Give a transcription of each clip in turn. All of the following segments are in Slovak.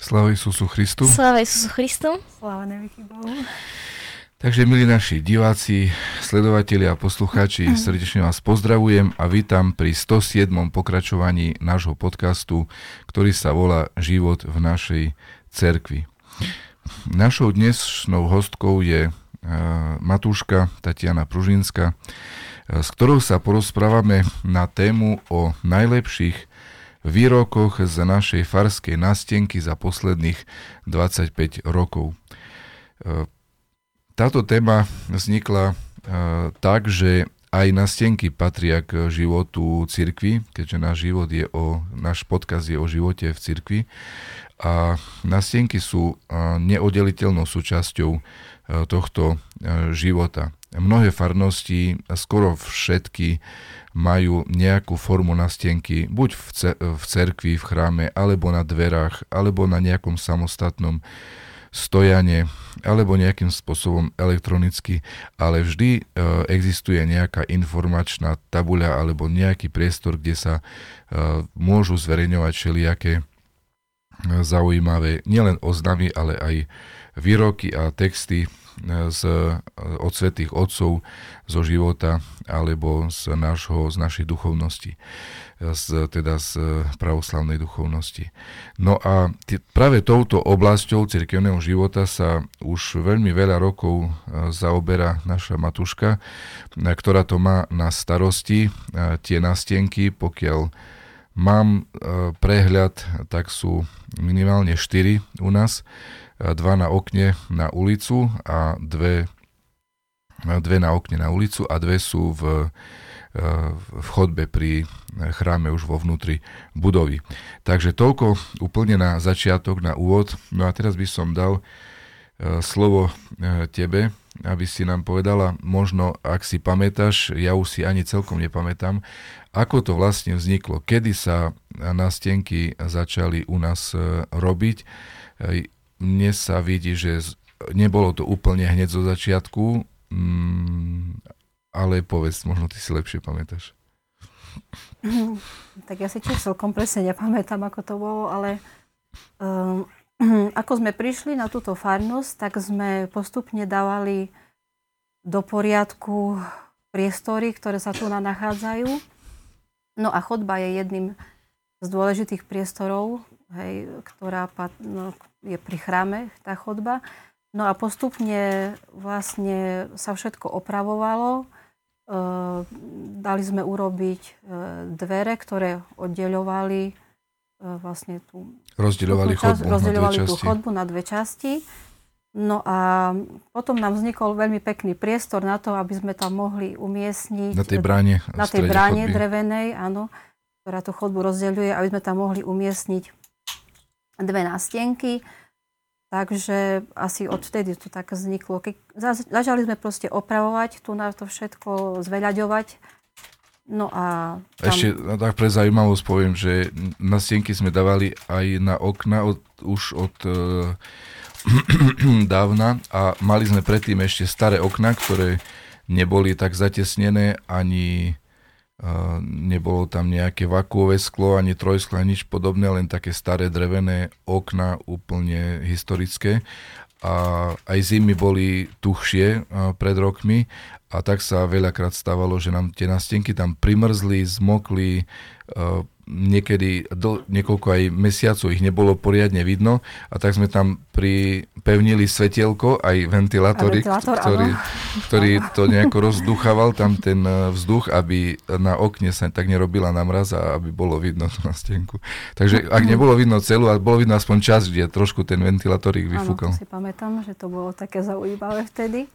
Sláva Isusu Christu. Sláva Isusu Christu. Sláva nevychy Bohu. Takže, milí naši diváci, sledovatelia a poslucháči, mm. srdečne vás pozdravujem a vítam pri 107. pokračovaní nášho podcastu, ktorý sa volá Život v našej cerkvi. Našou dnešnou hostkou je uh, Matúška Tatiana Pružinská, uh, s ktorou sa porozprávame na tému o najlepších výrokoch z našej farskej nástenky za posledných 25 rokov. E, táto téma vznikla e, tak, že aj nástenky patria k životu cirkvi, keďže náš život je o, náš podkaz je o živote v cirkvi a nástenky sú e, neoddeliteľnou súčasťou tohto života. Mnohé farnosti, skoro všetky, majú nejakú formu nastienky, buď v, ce- v cerkvi, v chráme, alebo na dverách, alebo na nejakom samostatnom stojane, alebo nejakým spôsobom elektronicky, ale vždy e, existuje nejaká informačná tabuľa alebo nejaký priestor, kde sa e, môžu zverejňovať všelijaké e, zaujímavé nielen oznamy, ale aj výroky a texty z, od svetých otcov zo života alebo z, našho, z našej duchovnosti, z, teda z pravoslavnej duchovnosti. No a t- práve touto oblasťou cirkevného života sa už veľmi veľa rokov e, zaoberá naša matuška, e, ktorá to má na starosti, e, tie nástienky, pokiaľ mám prehľad, tak sú minimálne 4 u nás dva na okne na ulicu a dve, dve na okne na ulicu a dve sú v, v chodbe pri chráme už vo vnútri budovy. Takže toľko úplne na začiatok, na úvod. No a teraz by som dal e, slovo e, tebe, aby si nám povedala, možno ak si pamätáš, ja už si ani celkom nepamätám, ako to vlastne vzniklo, kedy sa nástenky začali u nás e, robiť mne sa vidí, že nebolo to úplne hneď zo začiatku, mm, ale povedz, možno ty si lepšie pamätáš. Tak ja si tiež celkom presne nepamätám, ako to bolo, ale um, ako sme prišli na túto farnosť, tak sme postupne dávali do poriadku priestory, ktoré sa tu nachádzajú. No a chodba je jedným z dôležitých priestorov, hej, ktorá no, je pri chráme, tá chodba. No a postupne vlastne sa všetko opravovalo. E, dali sme urobiť e, dvere, ktoré oddeľovali e, vlastne tú... Rozdeľovali tú chodbu rozdeľovali na dve tú časti. chodbu na dve časti. No a potom nám vznikol veľmi pekný priestor na to, aby sme tam mohli umiestniť... Na tej bráne. Na tej bráne chodby. drevenej, áno, ktorá tú chodbu rozdeľuje, aby sme tam mohli umiestniť dve nástenky. Takže asi odtedy to tak vzniklo. Keď začali sme proste opravovať, tu na to všetko zveľaďovať. No a... Tam... Ešte tak pre zaujímavosť poviem, že na stienky sme dávali aj na okna od, už od dávna a mali sme predtým ešte staré okna, ktoré neboli tak zatesnené, ani nebolo tam nejaké vakuové sklo, ani trojsklo, ani nič podobné, len také staré drevené okna, úplne historické. A aj zimy boli tuchšie uh, pred rokmi a tak sa veľakrát stávalo, že nám tie nástenky tam primrzli, zmokli, niekedy do, niekoľko aj mesiacov ich nebolo poriadne vidno a tak sme tam pripevnili svetielko, aj ventilátory, ventilátor, ktorý, ktorý to nejako rozduchával tam ten e, vzduch, aby na okne sa tak nerobila namraz a aby bolo vidno na stenku. Takže ak nebolo vidno celú, ale bolo vidno aspoň čas, kde trošku ten ventilátorik vyfúkal. Áno, si pamätám, že to bolo také zaujímavé vtedy.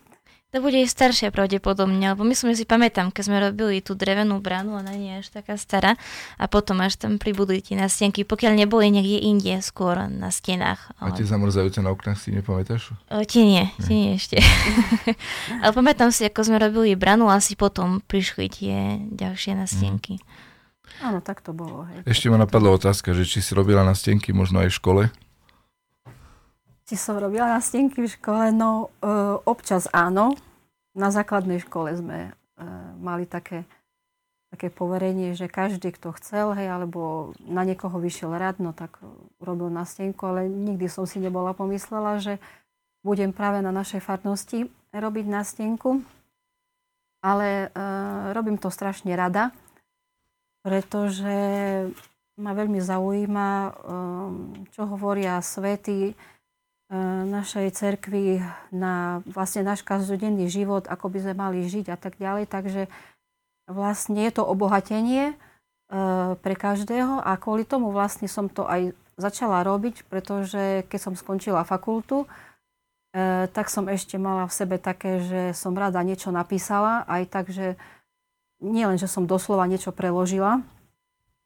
To bude aj staršia pravdepodobne, lebo myslím, že si pamätám, keď sme robili tú drevenú bránu, ona nie je až taká stará a potom až tam pribudli tie nástenky, pokiaľ neboli niekde inde skôr na stenách. Ale... A tie zamrzajúce na oknách si nepamätáš? O, tie nie, tie nie ešte. ale pamätám si, ako sme robili bránu a asi potom prišli tie ďalšie nástenky. Mm. Áno, tak to bolo. Hej. Ešte ma napadla otázka, že či si robila na stenky možno aj v škole? Či som robila na stenky v škole? No, e, občas áno. Na základnej škole sme e, mali také, také poverenie, že každý, kto chcel, hej, alebo na niekoho vyšiel rad, no tak robil na stenku, ale nikdy som si nebola pomyslela, že budem práve na našej farnosti robiť na. Ale e, robím to strašne rada, pretože ma veľmi zaujíma, e, čo hovoria svety, našej cerkvi na vlastne náš každodenný život, ako by sme mali žiť a tak ďalej. Takže vlastne je to obohatenie e, pre každého a kvôli tomu vlastne som to aj začala robiť, pretože keď som skončila fakultu, e, tak som ešte mala v sebe také, že som rada niečo napísala, aj tak, že nie len, že som doslova niečo preložila,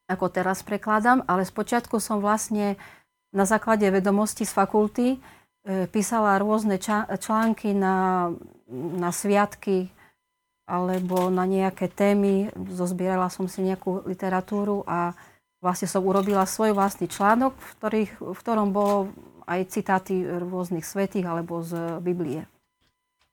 ako teraz prekladám, ale spočiatku som vlastne na základe vedomostí z fakulty e, písala rôzne články na, na sviatky alebo na nejaké témy. Zozbierala som si nejakú literatúru a vlastne som urobila svoj vlastný článok, v, ktorých, v ktorom bolo aj citáty rôznych svetých alebo z Biblie.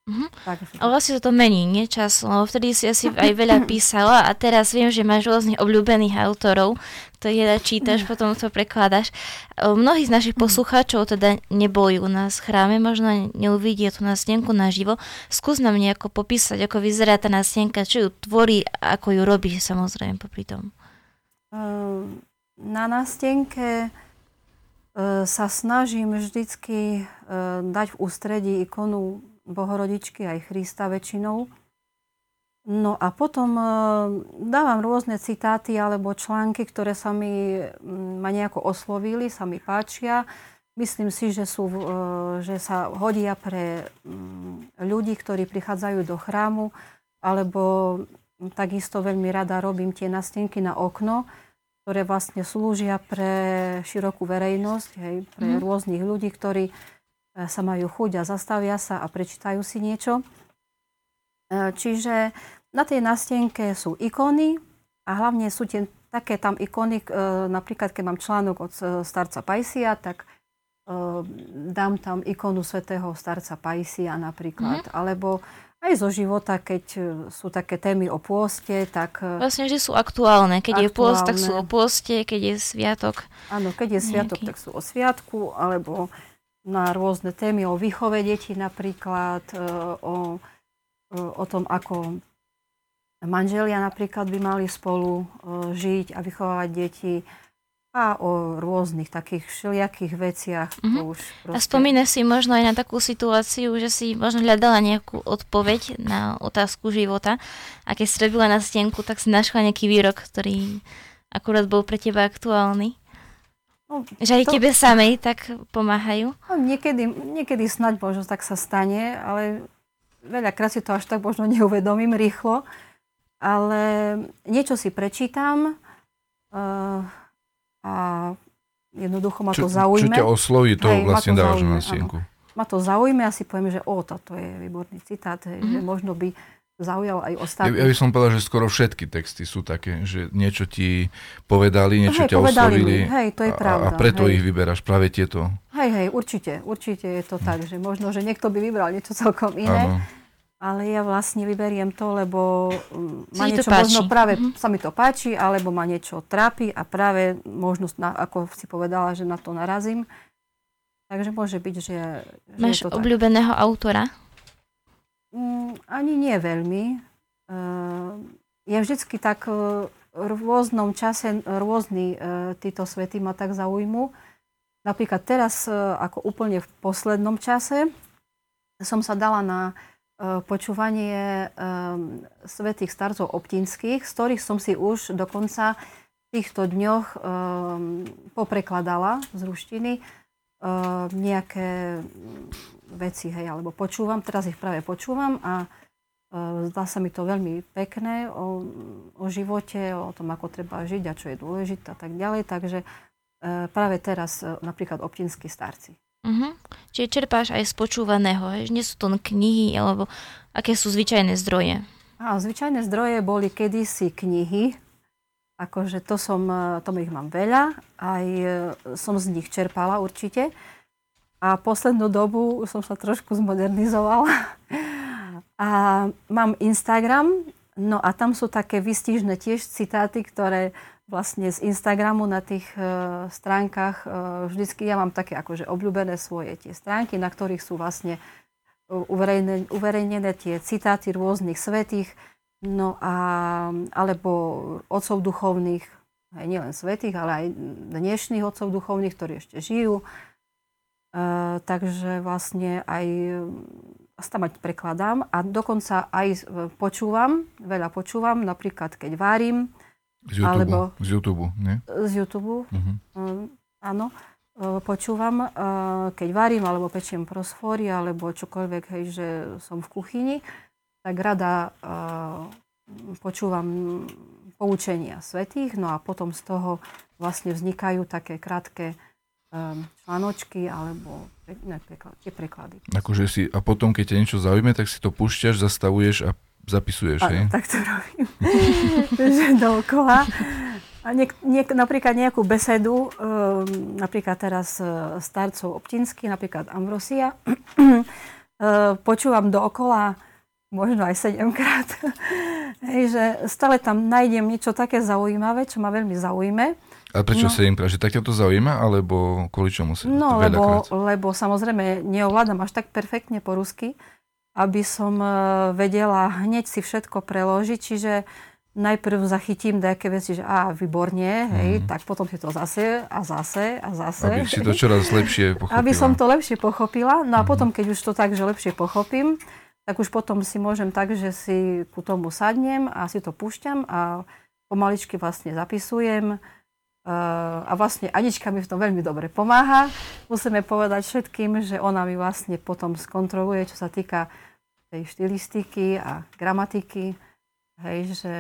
Mm-hmm. Ale vlastne to mení, nie čas, lebo vtedy si asi aj veľa písala a teraz viem, že máš rôznych obľúbených autorov, to je čítaš, potom to prekladáš. Mnohí z našich mhm. poslucháčov teda neboli u nás v chráme, možno neuvidia tú nástenku naživo. Skús nám nejako popísať, ako vyzerá tá nástenka, čo ju tvorí, ako ju robíš samozrejme popri tom. Ehm, na nástenke e, sa snažím vždycky e, dať v ústredí ikonu Bohorodičky aj Krista väčšinou. No a potom e, dávam rôzne citáty alebo články, ktoré sa mi ma nejako oslovili, sa mi páčia. Myslím si, že, sú, e, že sa hodia pre ľudí, ktorí prichádzajú do chrámu, alebo takisto veľmi rada robím tie nastenky na okno, ktoré vlastne slúžia pre širokú verejnosť, hej, pre mm. rôznych ľudí, ktorí sa majú chuť a zastavia sa a prečítajú si niečo. E, čiže na tej nástenke sú ikony a hlavne sú tie také tam ikony, e, napríklad keď mám článok od e, starca Pajsia, tak dám tam ikonu svätého starca Pajsia napríklad, mm-hmm. alebo aj zo života, keď sú také témy o pôste, tak... Vlastne že sú aktuálne. Keď aktuálne. je pôst, tak sú o pôste, keď je sviatok. Áno, keď je sviatok, nejaký. tak sú o sviatku, alebo na rôzne témy o výchove detí napríklad, e, o, e, o tom, ako manželia napríklad by mali spolu e, žiť a vychovávať deti a o rôznych takých všelijakých veciach. Mm-hmm. už proste... A spomínaš si možno aj na takú situáciu, že si možno hľadala nejakú odpoveď na otázku života a keď si robila na stenku, tak si našla nejaký výrok, ktorý akurát bol pre teba aktuálny? No, že aj to... tebe samej tak pomáhajú? No, niekedy, niekedy snaď možno tak sa stane, ale veľakrát si to až tak možno neuvedomím rýchlo. Ale niečo si prečítam uh, a jednoducho ma to zaujme. Čo ťa osloví, to Hej, vlastne to dávaš na sienku. Ma to zaujme a si poviem, že o, toto je výborný citát, mm-hmm. že možno by zaujal aj ostatní. Ja, ja by som povedal, že skoro všetky texty sú také, že niečo ti povedali, niečo hej, ťa oslovili. Mi. Hej, to je pravda. A, a preto hej. ich vyberáš, práve tieto. Hej, hej, určite, určite je to hm. tak, že možno, že niekto by vybral niečo celkom iné. Ano. Ale ja vlastne vyberiem to, lebo mm, ma niečo možno práve mm-hmm. sa mi to páči, alebo ma niečo trápi a práve možno, ako si povedala, že na to narazím. Takže môže byť, že... že Máš obľúbeného tak. autora? Mm, ani nie veľmi. Uh, ja vždycky tak uh, v rôznom čase rôzny uh, títo svety ma tak zaujmu. Napríklad teraz, ako úplne v poslednom čase, som sa dala na počúvanie svetých starcov optinských, z ktorých som si už dokonca v týchto dňoch poprekladala z ruštiny uh, nejaké veci, hej, alebo počúvam, teraz ich práve počúvam a uh, zdá sa mi to veľmi pekné o, o živote, o tom, ako treba žiť a čo je dôležité a tak ďalej. Takže uh, práve teraz uh, napríklad optinskí starci. Uh-huh. Čiže čerpáš aj z počúvaného, hej? nie sú to knihy, alebo aké sú zvyčajné zdroje? A zvyčajné zdroje boli kedysi knihy, akože to som, to ich mám veľa, aj som z nich čerpala určite. A poslednú dobu som sa trošku zmodernizovala. A mám Instagram, no a tam sú také vystižné tiež citáty, ktoré vlastne z Instagramu na tých uh, stránkach uh, vždycky ja mám také akože obľúbené svoje tie stránky, na ktorých sú vlastne uverejnené, uverejnené tie citáty rôznych svetých, no a alebo otcov duchovných, aj nielen svetých, ale aj dnešných otcov duchovných, ktorí ešte žijú. Uh, takže vlastne aj tam aj prekladám a dokonca aj e, počúvam, veľa počúvam, napríklad keď varím. Z YouTube, alebo, z YouTube, nie? Z YouTube, uh-huh. uh, áno. Uh, počúvam, uh, keď varím, alebo pečiem prosfóry, alebo čokoľvek, hej, že som v kuchyni, tak rada uh, počúvam poučenia svetých, no a potom z toho vlastne vznikajú také krátke um, článočky alebo ne, preklad, tie preklady. Akože si, a potom, keď ťa niečo zaujíme, tak si to púšťaš, zastavuješ a zapisuješ, hej? tak to robím. dookola. A niek, niek, napríklad nejakú besedu, um, napríklad teraz starcov Optinsky, napríklad Ambrosia, počúvam dookola možno aj sedemkrát. Hej, že stále tam nájdem niečo také zaujímavé, čo ma veľmi zaujíme. A prečo no. 7 krát? Že tak to zaujíma, alebo kvôli čomu sa No, lebo, lebo samozrejme neovládam až tak perfektne po rusky, aby som e, vedela hneď si všetko preložiť, čiže najprv zachytím nejaké veci, že á, výborne, hej, mm. tak potom si to zase a zase a zase. Aby si to čoraz lepšie pochopila. Aby som to lepšie pochopila, no a mm. potom, keď už to tak, že lepšie pochopím, tak už potom si môžem tak, že si ku tomu sadnem a si to púšťam a pomaličky vlastne zapisujem, a vlastne Anička mi v tom veľmi dobre pomáha. Musíme povedať všetkým, že ona mi vlastne potom skontroluje, čo sa týka tej štilistiky a gramatiky. Hej, že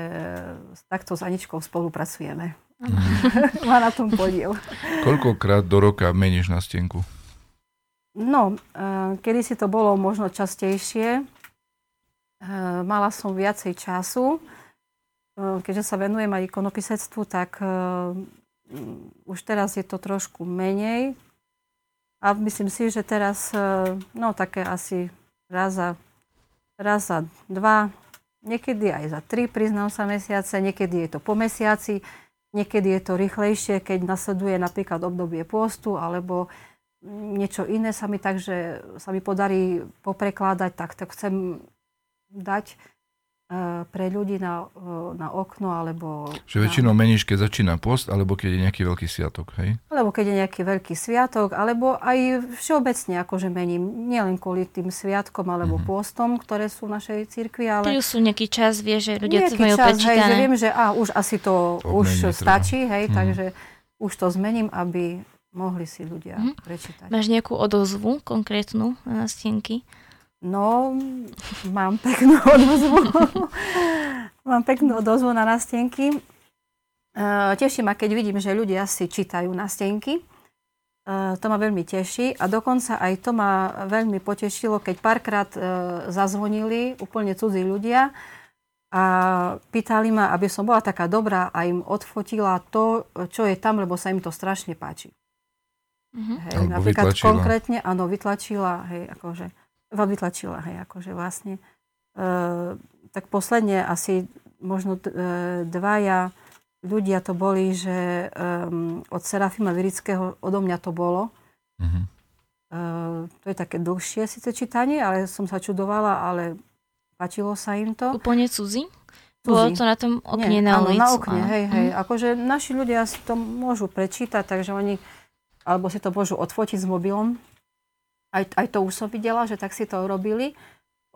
takto s Aničkou spolupracujeme. Mm. Má na tom podiel. Koľkokrát do roka meníš na stenku? No, kedy si to bolo možno častejšie. Mala som viacej času. Keďže sa venujem aj ikonopisectvu, tak Mm, už teraz je to trošku menej. A myslím si, že teraz, no také asi raz za, raz za dva, niekedy aj za tri, priznám sa, mesiace, niekedy je to po mesiaci, niekedy je to rýchlejšie, keď nasleduje napríklad obdobie pôstu, alebo niečo iné sa mi tak, že sa mi podarí poprekladať, tak to chcem dať E, pre ľudí na, e, na okno, alebo... Že väčšinou na... meníš, keď začína post, alebo keď je nejaký veľký sviatok, hej? Alebo keď je nejaký veľký sviatok, alebo aj všeobecne akože mením, nielen kvôli tým sviatkom alebo mm-hmm. postom, ktoré sú v našej cirkvi, ale... Keď sú nejaký čas, vie, že ľudia to majú čas, hej, že viem, že á, už asi to Obmeniť už treba. stačí, hej, mm-hmm. takže už to zmením, aby mohli si ľudia mm-hmm. prečítať. Máš nejakú odozvu konkrétnu na nástenky? No, mám peknú odozvu. mám peknú odozvu na nástenky. Uh, teší ma, keď vidím, že ľudia si čítajú nástenky. Uh, to ma veľmi teší a dokonca aj to ma veľmi potešilo, keď párkrát uh, zazvonili úplne cudzí ľudia a pýtali ma, aby som bola taká dobrá a im odfotila to, čo je tam, lebo sa im to strašne páči. Mm-hmm. Hej, napríklad vytlačila. konkrétne, áno, vytlačila, hej, akože, vytlačila, hej, akože vlastne. E, tak posledne asi možno e, dvaja ľudia to boli, že e, od Serafima Virického odo mňa to bolo. Mm-hmm. E, to je také dlhšie síce čítanie, ale som sa čudovala, ale Páčilo sa im to. Úplne cudzí? Bolo to na tom okne Nie, na ulicu? na okne, hej, hej. Mm. Akože naši ľudia si to môžu prečítať, takže oni, alebo si to môžu odfotiť s mobilom. Aj, aj to už som videla, že tak si to robili.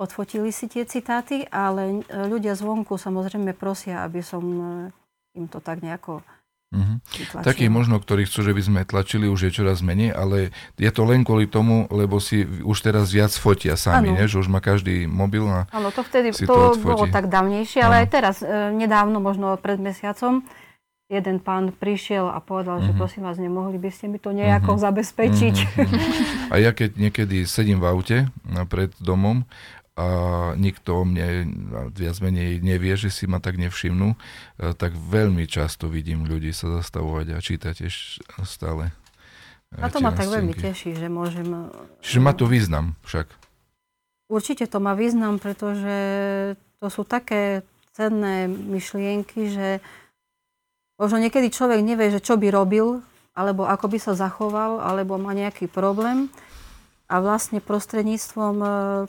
Odfotili si tie citáty, ale ľudia zvonku samozrejme prosia, aby som eh, im to tak nejako Mm-hmm. Taký možno, ktorí chcú, že by sme tlačili, už je čoraz menej, ale je to len kvôli tomu, lebo si už teraz viac fotia sami, ne? že už má každý mobil a Áno, to vtedy to, to bolo tak dávnejšie, ale aj teraz, e, nedávno, možno pred mesiacom, jeden pán prišiel a povedal, mm-hmm. že mhm. prosím vás, nemohli by ste mi to nejako mm-hmm. zabezpečiť. Mm-hmm. A ja keď niekedy sedím v aute pred domom a nikto o mne viac menej nevie, že si ma tak nevšimnú, e, tak veľmi často vidím ľudí sa zastavovať a čítať tiež stále. E, a to ma tak veľmi teší, že môžem... Čiže má to význam však. Určite to má význam, pretože to sú také cenné myšlienky, že možno niekedy človek nevie, že čo by robil, alebo ako by sa zachoval, alebo má nejaký problém a vlastne prostredníctvom e,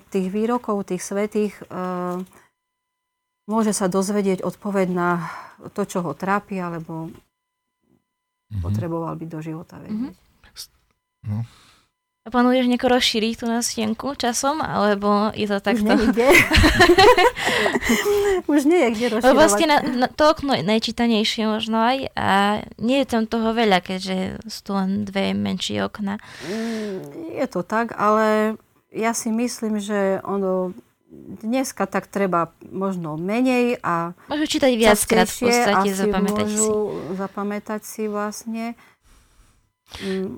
tých výrokov, tých svetých, e, môže sa dozvedieť odpoveď na to, čo ho trápi, alebo mm-hmm. potreboval by do života vedieť. Mm-hmm. No. A plánuješ nejako rozšíriť tú nástenku časom, alebo je to takto? Už nie Už nie je kde rozširovať. Lebo vlastne na, na, to okno je najčítanejšie možno aj a nie je tam toho veľa, keďže sú tu len dve menšie okna. Mm, je to tak, ale ja si myslím, že ono dneska tak treba možno menej a Môžu čítať viackrát v podstate, zapamätať si. zapamätať si vlastne. Mm,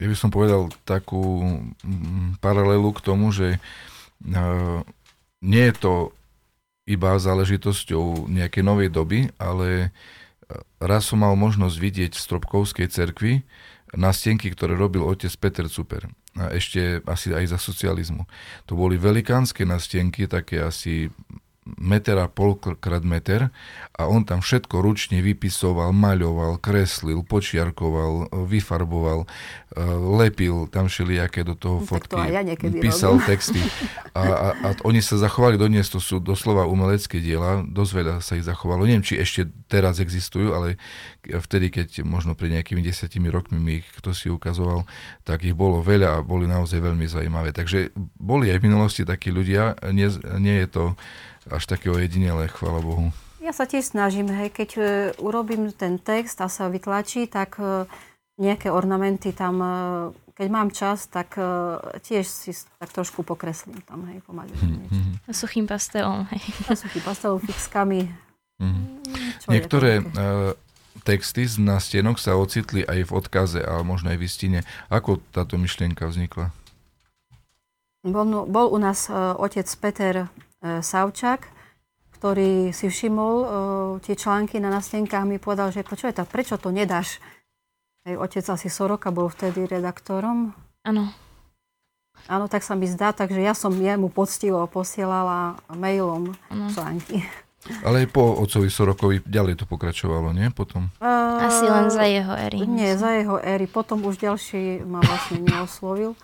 ja by som povedal takú mm, paralelu k tomu, že nie je to iba záležitosťou nejakej novej doby, ale raz som mal možnosť vidieť v Stropkovskej cerkvi nástenky, ktoré robil otec Peter Super. A ešte asi aj za socializmu. To boli velikánske nástenky, také asi meter a pol krát meter a on tam všetko ručne vypisoval, maľoval, kreslil, počiarkoval, vyfarboval, e, lepil tam všelijaké do toho fotky, to ja písal robím. texty a, a, a oni sa zachovali donies, to sú doslova umelecké diela, dosť veľa sa ich zachovalo. Neviem, či ešte teraz existujú, ale vtedy, keď možno pred nejakými desiatimi rokmi mi ich kto si ukazoval, tak ich bolo veľa a boli naozaj veľmi zaujímavé. Takže boli aj v minulosti takí ľudia, nie, nie je to až také ojedinele, chvála Bohu. Ja sa tiež snažím, hej, keď uh, urobím ten text a sa vytlačí, tak uh, nejaké ornamenty tam, uh, keď mám čas, tak uh, tiež si tak trošku pokreslím tam, hej, pomalujem mm-hmm. niečo. A suchým pastelom, hej. A suchým pastelom, fixkami. Mm-hmm. Niektoré uh, texty z nástienok sa ocitli aj v odkaze, ale možno aj v istine. Ako táto myšlienka vznikla? Bol, no, bol u nás uh, otec Peter Savčak, ktorý si všimol uh, tie články na nástenkách, mi povedal, že počuje, tak prečo to nedáš? Hej, otec asi Soroka bol vtedy redaktorom. Áno. Áno, tak sa mi zdá, takže ja som jemu poctivo posielala mailom ano. články. Ale aj po otcovi Sorokovi ďalej to pokračovalo, nie? Potom? Uh, Asi len za jeho éry. Nie, za jeho éry. Potom už ďalší ma vlastne neoslovil.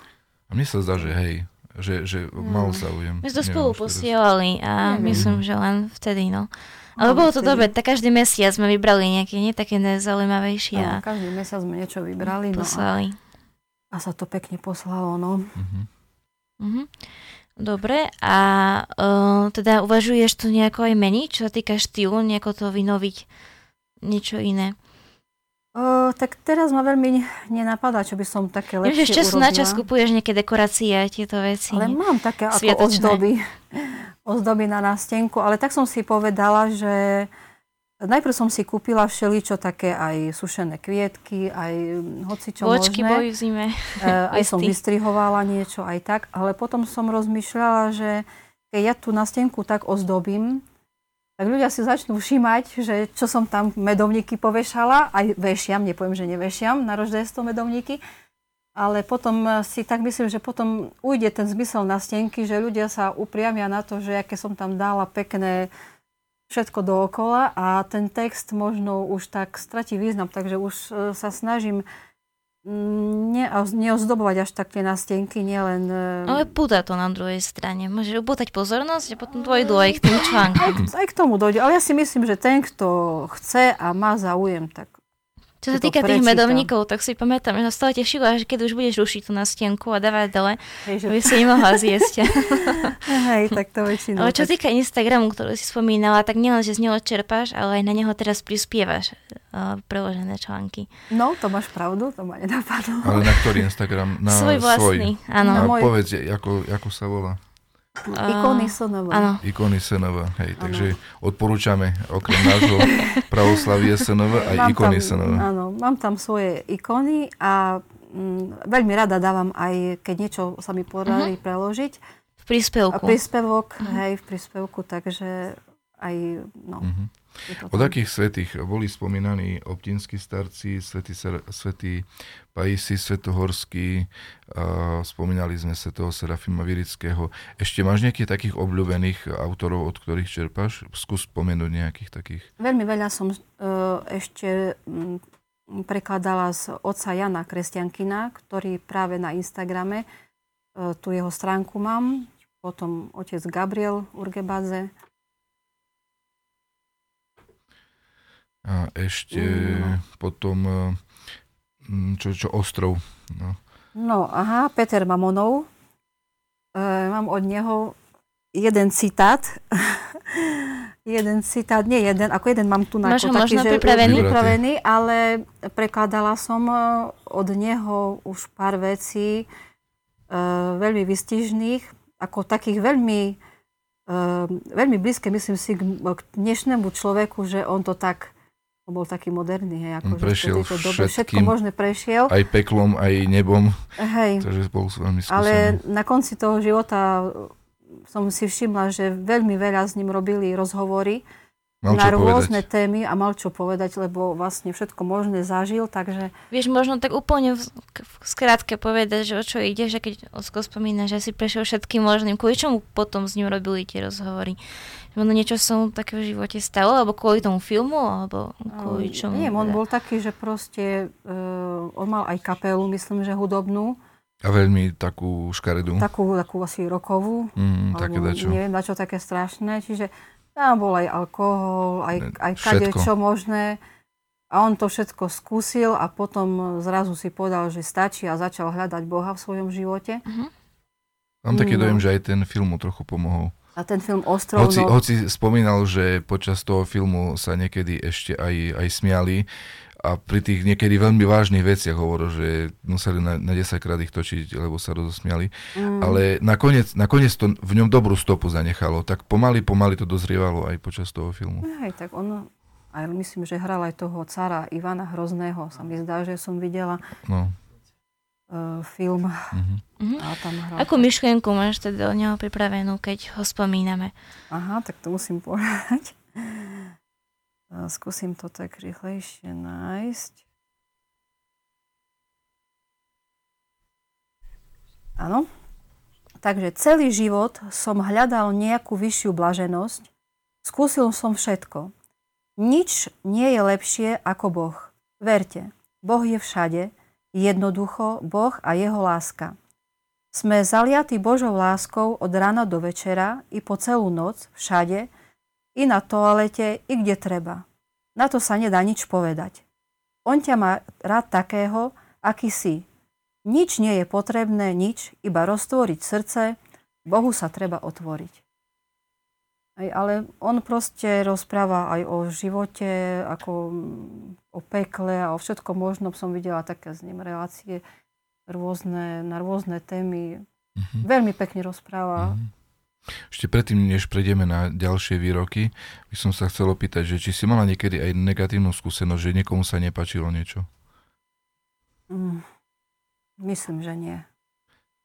A mne sa zdá, že hej, že, že mm. mal záujem. My sme to spolu posielali a Neviem. myslím, že len vtedy, no. Ale bolo to dobre, tak každý mesiac sme vybrali nejaké, nie také nezaujímavejšie. A každý mesiac sme niečo vybrali. Poslali. No a, a sa to pekne poslalo, no. Uh-huh. Uh-huh. Dobre, a uh, teda uvažuješ to nejako aj meniť, čo sa týka štýlu, nejako to vynoviť, niečo iné? O, tak teraz ma veľmi nenapadá, čo by som také lepšie Viem, že času na čas kupuješ nejaké dekorácie a tieto veci. Ale mám také ako ozdoby, ozdoby na nástenku, ale tak som si povedala, že najprv som si kúpila všeličo také aj sušené kvietky, aj hocičo Vočky možné. v zime. E, aj som vystrihovala niečo, aj tak, ale potom som rozmýšľala, že keď ja tú nástenku tak ozdobím, tak ľudia si začnú všímať, že čo som tam medovníky povešala, aj vešiam, nepoviem, že nevešiam na roždejstvo medovníky, ale potom si tak myslím, že potom ujde ten zmysel na stenky, že ľudia sa upriamia na to, že aké som tam dala pekné všetko dookola a ten text možno už tak stratí význam, takže už e, sa snažím neozdobovať až tak tie nástenky, nielen... E, Ale púda to na druhej strane. Môžeš upútať pozornosť a potom dôjdu aj k tým článkom. Aj, aj k tomu dojde. Ale ja si myslím, že ten, kto chce a má záujem, tak čo sa týka tých medovníkov, tak si pamätám, že sa stále tešila, že keď už budeš rušiť tú nástenku a dávať dole, Hej, že... by si nemohla zjesť. Hej, tak to väčšinou. Ale čo tak... týka Instagramu, ktorú si spomínala, tak nielen, že z neho čerpáš, ale aj na neho teraz prispievaš uh, preložené články. No, to máš pravdu, to ma nenapadlo. Ale na ktorý Instagram? Na svoj vlastný, svoj. áno. A povedz, ako, ako sa volá? Ikony SNV. Áno. Ikony hej. Ano. Takže odporúčame okrem nášho pravoslavie SNV aj mám ikony tam, SNV. Áno, mám tam svoje ikony a mm, veľmi rada dávam aj, keď niečo sa mi podarí uh-huh. preložiť. V príspevku. A príspevok, uh-huh. hej, v príspevku, takže aj, no. Uh-huh. Od akých svetých boli spomínaní optinskí starci, svätý, svätý Paisi, Svetohorský, uh, spomínali sme sa toho Serafima Virického. Ešte máš nejakých takých obľúbených autorov, od ktorých čerpáš? Skús spomenúť nejakých takých. Veľmi veľa som uh, ešte um, prekladala z otca Jana Kresťankina, ktorý práve na Instagrame, uh, tu jeho stránku mám, potom otec Gabriel Urgebadze, A ešte mm. potom, e, čo, čo ostrov. No. no, aha, Peter Mamonov. E, mám od neho jeden citát. jeden citát, nie jeden, ako jeden mám tu na Máš taký, že pripravený? pripravený, ale prekladala som e, od neho už pár vecí e, veľmi vystižných, ako takých veľmi, e, veľmi blízke, myslím si, k, k dnešnému človeku, že on to tak on bol taký moderný, hej, ako prešiel že dobe, všetko možné prešiel. Aj peklom, aj nebom. Hej. Takže bol veľmi skúsený. Ale na konci toho života som si všimla, že veľmi veľa s ním robili rozhovory mal na rôzne povedať. témy a mal čo povedať, lebo vlastne všetko možné zažil, takže... Vieš, možno tak úplne v, v skrátke povedať, že o čo ide, že keď Osko spomína, že si prešiel všetkým možným, kvôli čomu potom s ním robili tie rozhovory? Možno niečo sa mu také v živote stalo, alebo kvôli tomu filmu, alebo kvôli čomu? Nie, on bol taký, že proste, uh, on mal aj kapelu, myslím, že hudobnú. A veľmi takú škaredú. Takú, takú asi rokovú. Mm, také dačo. Neviem, dačo také strašné. Čiže tam bol aj alkohol, aj, aj kade čo možné. A on to všetko skúsil a potom zrazu si povedal, že stačí a začal hľadať Boha v svojom živote. Uh-huh. Mám taký no. dojem, že aj ten film mu trochu pomohol. A ten film Ostrov... Hoci, no... hoci spomínal, že počas toho filmu sa niekedy ešte aj, aj smiali a pri tých niekedy veľmi vážnych veciach hovoril, že museli na, na 10 krát ich točiť, lebo sa rozosmiali. Mm. Ale nakoniec, nakoniec to v ňom dobrú stopu zanechalo. Tak pomaly, pomaly to dozrievalo aj počas toho filmu. Aj tak on, aj myslím, že hral aj toho cara Ivana Hrozného. Sa mi zdá, že som videla. No uh, film. Uh-huh. A tam hral. Akú myšlienku máš teda od neho pripravenú, keď ho spomíname? Aha, tak to musím povedať. Skúsim to tak rýchlejšie nájsť. Áno. Takže celý život som hľadal nejakú vyššiu blaženosť. Skúsil som všetko. Nič nie je lepšie ako Boh. Verte, Boh je všade Jednoducho Boh a jeho láska. Sme zaliatí Božou láskou od rána do večera i po celú noc, všade, i na toalete, i kde treba. Na to sa nedá nič povedať. On ťa má rád takého, aký si. Nič nie je potrebné, nič, iba roztvoriť srdce, Bohu sa treba otvoriť. Aj, ale on proste rozpráva aj o živote, ako o pekle a o všetkom možnom. Som videla také s ním relácie rôzne, na rôzne témy. Uh-huh. Veľmi pekne rozpráva. Uh-huh. Ešte predtým, než prejdeme na ďalšie výroky, by som sa chcel opýtať, že či si mala niekedy aj negatívnu skúsenosť, že niekomu sa nepačilo niečo? Mm, myslím, že nie.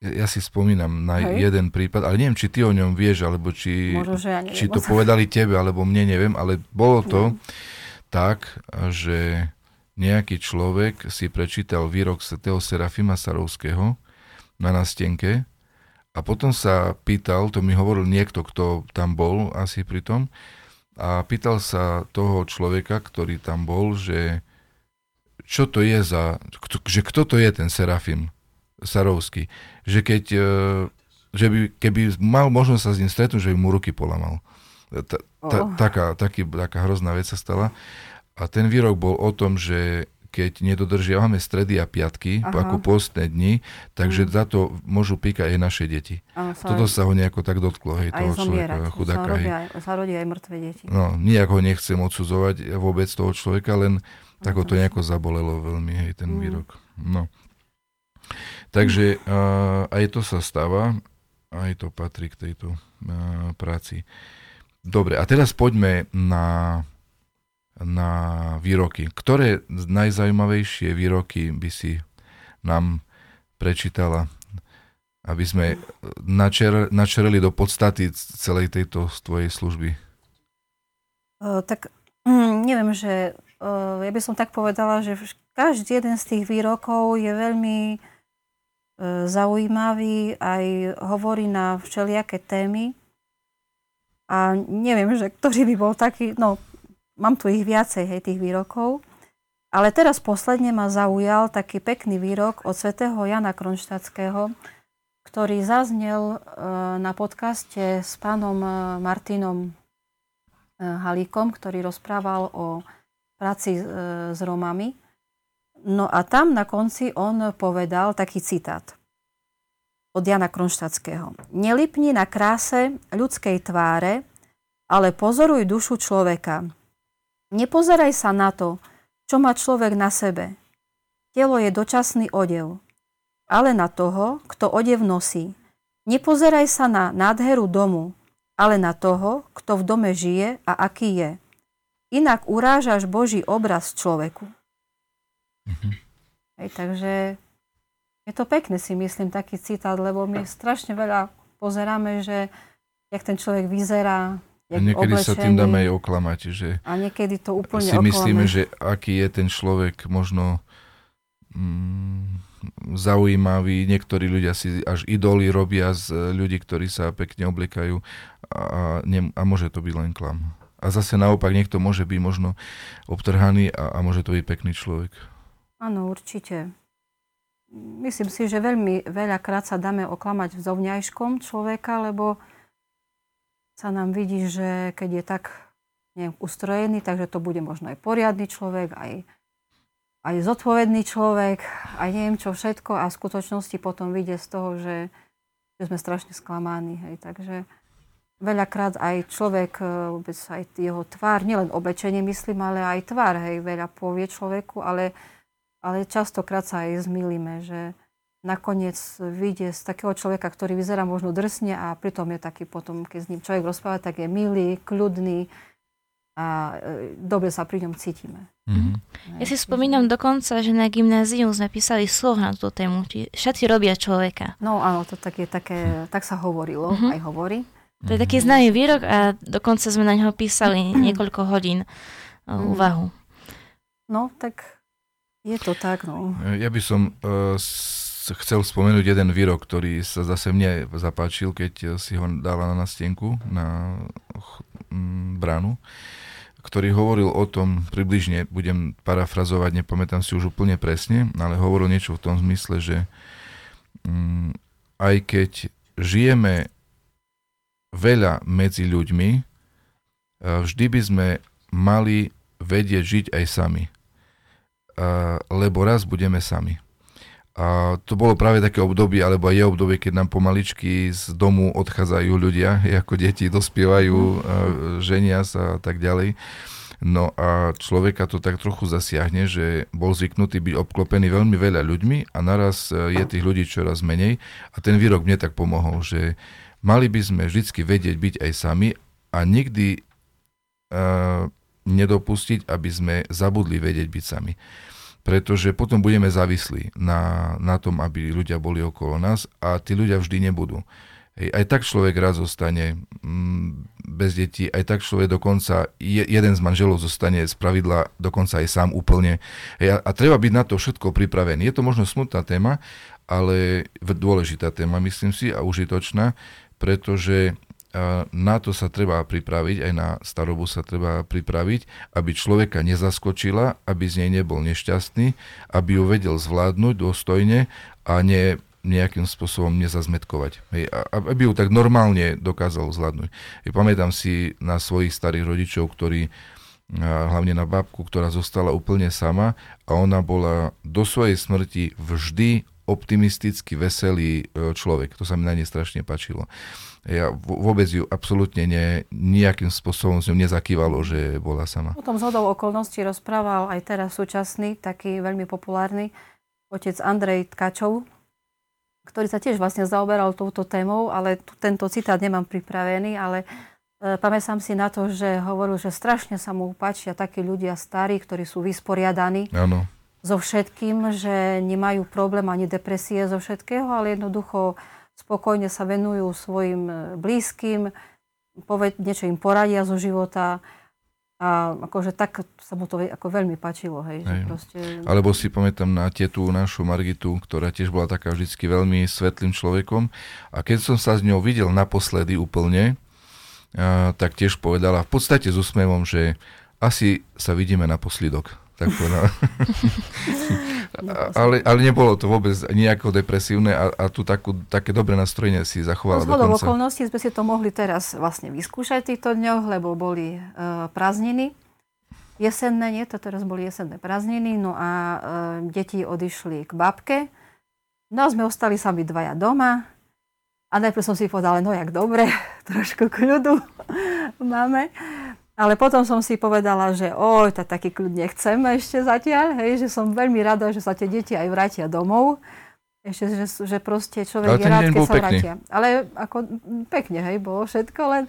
Ja, ja si spomínam na Hej. jeden prípad, ale neviem, či ty o ňom vieš, alebo či, Možno, že ja neviem, či to povedali tebe, alebo mne, neviem, ale bolo to neviem. tak, že nejaký človek si prečítal výrok svätého Serafima Sarovského na nástenke a potom sa pýtal, to mi hovoril niekto, kto tam bol asi pri tom, a pýtal sa toho človeka, ktorý tam bol, že čo to je za, že kto to je ten Serafim Sarovský, že keď, e, že by, keby mal možnosť sa s ním stretnúť, že by mu ruky polamal. Ta, ta, oh. taká, taký, taká hrozná vec sa stala. A ten výrok bol o tom, že keď nedodržiavame stredy a piatky, Aha. ako postné dni, takže mm. za to môžu píkať aj naše deti. Sa Toto sa ho nejako tak dotklo, hej, toho človeka, chudáka. Sa, robia, hej. sa rodia aj mŕtve deti. No, nijak ho nechcem odsudzovať vôbec toho človeka, len tak ho to nejako zabolelo veľmi, hej, ten mm. výrok. No. Takže uh, aj to sa stáva, aj to patrí k tejto uh, práci. Dobre, a teraz poďme na, na výroky. Ktoré najzaujímavejšie výroky by si nám prečítala, aby sme načer, načereli do podstaty celej tejto tvojej služby? Uh, tak um, neviem, že uh, ja by som tak povedala, že každý jeden z tých výrokov je veľmi zaujímavý, aj hovorí na všelijaké témy. A neviem, že ktorý by bol taký, no mám tu ich viacej, hej, tých výrokov. Ale teraz posledne ma zaujal taký pekný výrok od svätého Jana Kronštátského, ktorý zaznel e, na podcaste s pánom e, Martinom e, Halíkom, ktorý rozprával o práci s Romami. No a tam na konci on povedal taký citát od Jana Kronštadského. Nelipni na kráse ľudskej tváre, ale pozoruj dušu človeka. Nepozeraj sa na to, čo má človek na sebe. Telo je dočasný odev, ale na toho, kto odev nosí. Nepozeraj sa na nádheru domu, ale na toho, kto v dome žije a aký je. Inak urážaš Boží obraz človeku. Mm-hmm. Hej, takže je to pekné si myslím taký citát, lebo my strašne veľa pozeráme, že jak ten človek vyzerá, a niekedy oblečený. sa tým dáme aj oklamať, že a niekedy to úplne si myslíme, že aký je ten človek možno mm, zaujímavý. Niektorí ľudia si až idoly robia z ľudí, ktorí sa pekne obliekajú a, ne, a môže to byť len klam. A zase naopak niekto môže byť možno obtrhaný a, a môže to byť pekný človek. Áno, určite. Myslím si, že veľmi veľakrát sa dáme oklamať v zovňajškom človeka, lebo sa nám vidí, že keď je tak neviem, ustrojený, takže to bude možno aj poriadny človek, aj, aj zodpovedný človek, aj neviem čo všetko a v skutočnosti potom vyjde z toho, že, že sme strašne sklamaní. Hej. Takže veľakrát aj človek, e, vôbec aj jeho tvár, nielen oblečenie myslím, ale aj tvár, hej, veľa povie človeku, ale ale častokrát sa aj zmýlime, že nakoniec vyjde z takého človeka, ktorý vyzerá možno drsne a pritom je taký potom, keď s ním človek rozpráva, tak je milý, kľudný a e, dobre sa pri ňom cítime. Mm-hmm. Ja si spomínam dokonca, že na gymnáziu sme písali sloh na túto tému, či všetci robia človeka. No áno, to tak, je také, tak sa hovorilo, mm-hmm. aj hovorí. To je taký známy výrok a dokonca sme na neho písali niekoľko hodín mm. úvahu. No, tak je to tak, no. Ja by som uh, chcel spomenúť jeden výrok, ktorý sa zase mne zapáčil, keď si ho dala na nastienku, na mm, bránu, ktorý hovoril o tom, približne budem parafrazovať, nepamätám si už úplne presne, ale hovoril niečo v tom zmysle, že um, aj keď žijeme veľa medzi ľuďmi, vždy by sme mali vedieť žiť aj sami lebo raz budeme sami. A to bolo práve také obdobie, alebo je obdobie, keď nám pomaličky z domu odchádzajú ľudia, ako deti dospievajú, mm. ženia sa a tak ďalej. No a človeka to tak trochu zasiahne, že bol zvyknutý byť obklopený veľmi veľa ľuďmi a naraz e, je tých ľudí čoraz menej. A ten výrok mne tak pomohol, že mali by sme vždy vedieť byť aj sami a nikdy uh, nedopustiť, aby sme zabudli vedieť byť sami. Pretože potom budeme závislí na, na tom, aby ľudia boli okolo nás a tí ľudia vždy nebudú. Hej, aj tak človek raz zostane mm, bez detí, aj tak človek dokonca, je, jeden z manželov zostane z pravidla dokonca aj sám úplne. Hej, a, a treba byť na to všetko pripravený. Je to možno smutná téma, ale dôležitá téma, myslím si, a užitočná, pretože na to sa treba pripraviť, aj na starobu sa treba pripraviť, aby človeka nezaskočila, aby z nej nebol nešťastný, aby ju vedel zvládnuť dôstojne a ne, nejakým spôsobom nezazmetkovať. Hej, aby ju tak normálne dokázal zvládnuť. Hej, pamätám si na svojich starých rodičov, ktorí hlavne na babku, ktorá zostala úplne sama a ona bola do svojej smrti vždy optimisticky veselý e, človek. To sa mi na nej strašne páčilo. Ja vôbec ju absolútne ne, nejakým spôsobom s ňou nezakývalo, že bola sama. O tom zhodou okolností rozprával aj teraz súčasný, taký veľmi populárny otec Andrej Tkačov, ktorý sa tiež vlastne zaoberal touto témou, ale tu, tento citát nemám pripravený, ale e, pamätám si na to, že hovoril, že strašne sa mu páčia takí ľudia starí, ktorí sú vysporiadaní ano. so všetkým, že nemajú problém ani depresie zo všetkého, ale jednoducho spokojne sa venujú svojim e, blízkym, poved, niečo im poradia zo života, a akože tak sa mu to ako veľmi páčilo, hej. Že proste... Alebo si pamätám na tietu našu Margitu, ktorá tiež bola taká vždycky veľmi svetlým človekom. A keď som sa s ňou videl naposledy úplne, a, tak tiež povedala v podstate s úsmevom, že asi sa vidíme na poslidok tak povedal. ale, ale nebolo to vôbec nejako depresívne a, a tu takú, také dobré nastrojenie si zachovala no, dokonca. okolností sme si to mohli teraz vlastne vyskúšať v týchto dňoch, lebo boli uh, prázdniny. Jesenné, nie, to teraz boli jesenné prázdniny, no a uh, deti odišli k babke. No a sme ostali sami dvaja doma. A najprv som si povedala, no jak dobre, trošku kľudu máme. Ale potom som si povedala, že oj, tak taký kľud nechcem ešte zatiaľ, hej, že som veľmi rada, že sa tie deti aj vrátia domov. Ešte, že, že proste človek je rád, keď sa pekný. vrátia. Ale ako pekne, hej, bolo všetko, len,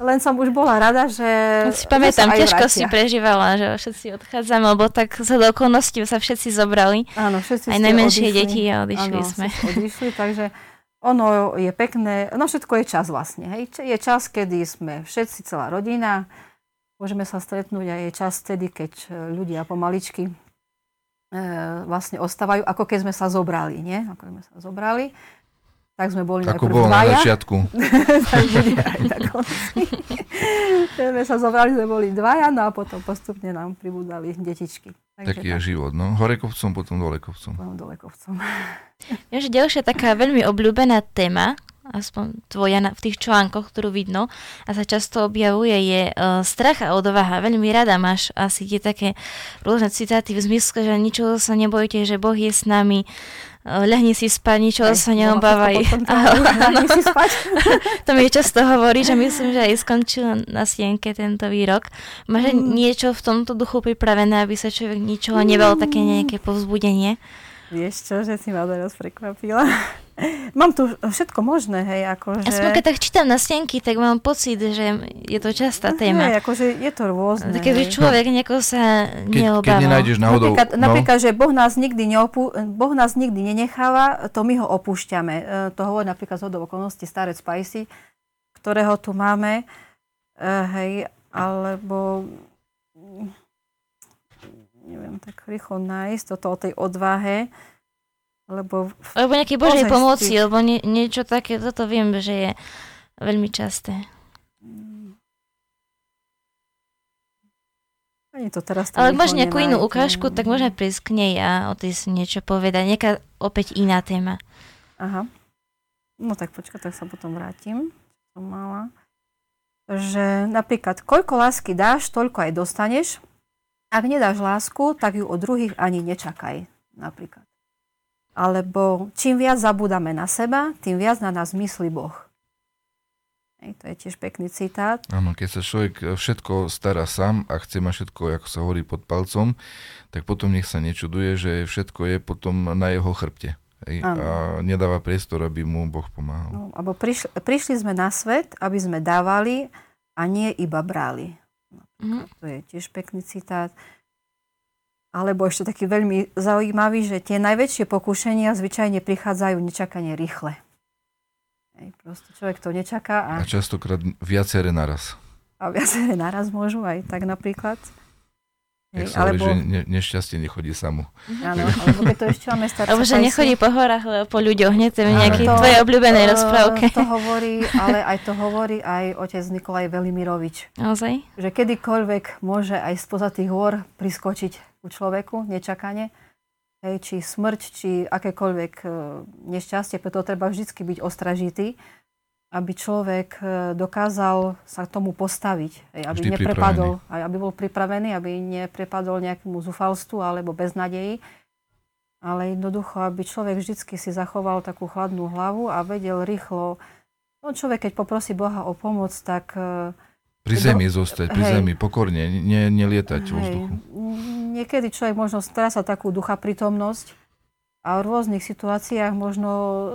len som už bola rada, že Si pamätám, ťažko si prežívala, že všetci odchádzame, lebo tak za do okolností sa všetci zobrali. Áno, všetci Aj najmenšie odišli. deti a odišli Áno, sme. odišli, takže ono je pekné, no všetko je čas vlastne, hej. Je čas, kedy sme všetci, celá rodina, Môžeme sa stretnúť aj čas vtedy, keď e, ľudia pomaličky e, vlastne ostávajú, ako keď sme sa zobrali, nie? Ako sme sa zobrali. Tak sme boli Ako bolo dvaja. na začiatku. sme sa zobrali, sme boli dvaja, no a potom postupne nám pribúdali detičky. Takže Taký tak. je život, no. Hore kopcom, potom dole kopcom. Potom dole kopcom. Ježe ďalšia taká veľmi obľúbená téma, aspoň tvoja v tých článkoch, ktorú vidno a sa často objavuje, je uh, strach a odvaha. Veľmi rada máš asi tie také rôzne citáty v zmysle, že ničoho sa nebojte, že Boh je s nami, uh, ľahni si spať, ničoho sa neobávaj. to mi často hovorí, že myslím, že aj skončil na sienke tento výrok. Máš mm. niečo v tomto duchu pripravené, aby sa človek ničoho nebal, také nejaké povzbudenie? Vieš čo, že si ma teraz prekvapila. Mám tu všetko možné, hej, akože... Ja keď tak čítam na stenky, tak mám pocit, že je to častá téma. Hej, akože je to rôzne. Keby človek no. nejako sa neobával. Keď, keď nenájdeš náhodou... Napríklad, no. napríklad, že boh nás, nikdy neopú, boh nás nikdy nenecháva, to my ho opúšťame. E, to hovorí napríklad z okolností starec Pajsi, ktorého tu máme, e, hej, alebo neviem tak rýchlo nájsť toto o tej odvahe, lebo, lebo nejaké Božej pomoci, lebo nie, niečo také, toto viem, že je veľmi časté. Ani to teraz to Ale ak máš nejakú inú ukážku, tak môžeme prísť k nej a o tej si niečo povedať. Nejaká opäť iná téma. Aha. No tak počkaj, tak sa potom vrátim. Som mala. Že napríklad, koľko lásky dáš, toľko aj dostaneš. Ak nedáš lásku, tak ju od druhých ani nečakaj. Napríklad. Alebo čím viac zabúdame na seba, tým viac na nás myslí Boh. Hej, to je tiež pekný citát. Áno, keď sa človek všetko stará sám a chce mať všetko, ako sa hovorí, pod palcom, tak potom nech sa nečuduje, že všetko je potom na jeho chrbte. Hej, a nedáva priestor, aby mu Boh pomáhal. No, alebo prišli, prišli sme na svet, aby sme dávali a nie iba brali. Mm. To je tiež pekný citát. Alebo ešte taký veľmi zaujímavý, že tie najväčšie pokušenia zvyčajne prichádzajú nečakane rýchle. Hej, proste človek to nečaká. A, a častokrát viaceré naraz. A viaceré naraz môžu aj tak napríklad. Hej, sa alebo... že ne, nešťastie nechodí samo. Áno, alebo keď to ešte máme staré. Alebo že nechodí po horách, ale po ľuďoch. Hneď to nejaké tvoje obľúbené uh, rozprávke. To hovorí, ale aj to hovorí aj otec Nikolaj Velimirovič. Naozaj? Že kedykoľvek môže aj spoza tých hôr priskočiť ku človeku nečakane. Hej, či smrť, či akékoľvek e, nešťastie, preto treba vždy byť ostražitý aby človek e, dokázal sa tomu postaviť, aby Vždy neprepadol, aj aby bol pripravený, aby neprepadol nejakému zúfalstvu alebo beznadeji, ale jednoducho, aby človek vždy si zachoval takú chladnú hlavu a vedel rýchlo, no človek keď poprosí Boha o pomoc, tak... E, pri zemi do... zostať, pri hej, zemi, pokorne, ne, nelietať v vzduchu. Niekedy človek možno stráca takú ducha prítomnosť a v rôznych situáciách možno e,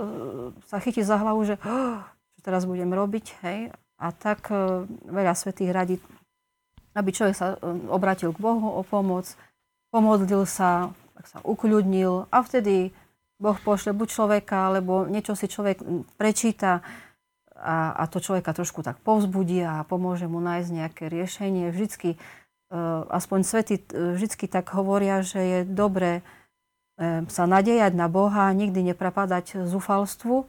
sa chytí za hlavu, že oh, teraz budem robiť, hej. A tak e, veľa svetých radí, aby človek sa e, obratil k Bohu o pomoc, pomodlil sa, tak sa ukľudnil a vtedy Boh pošle buď človeka, alebo niečo si človek prečíta a, a to človeka trošku tak povzbudí a pomôže mu nájsť nejaké riešenie. Vždycky, e, aspoň svety vždycky tak hovoria, že je dobre sa nadejať na Boha, nikdy neprapadať zúfalstvu,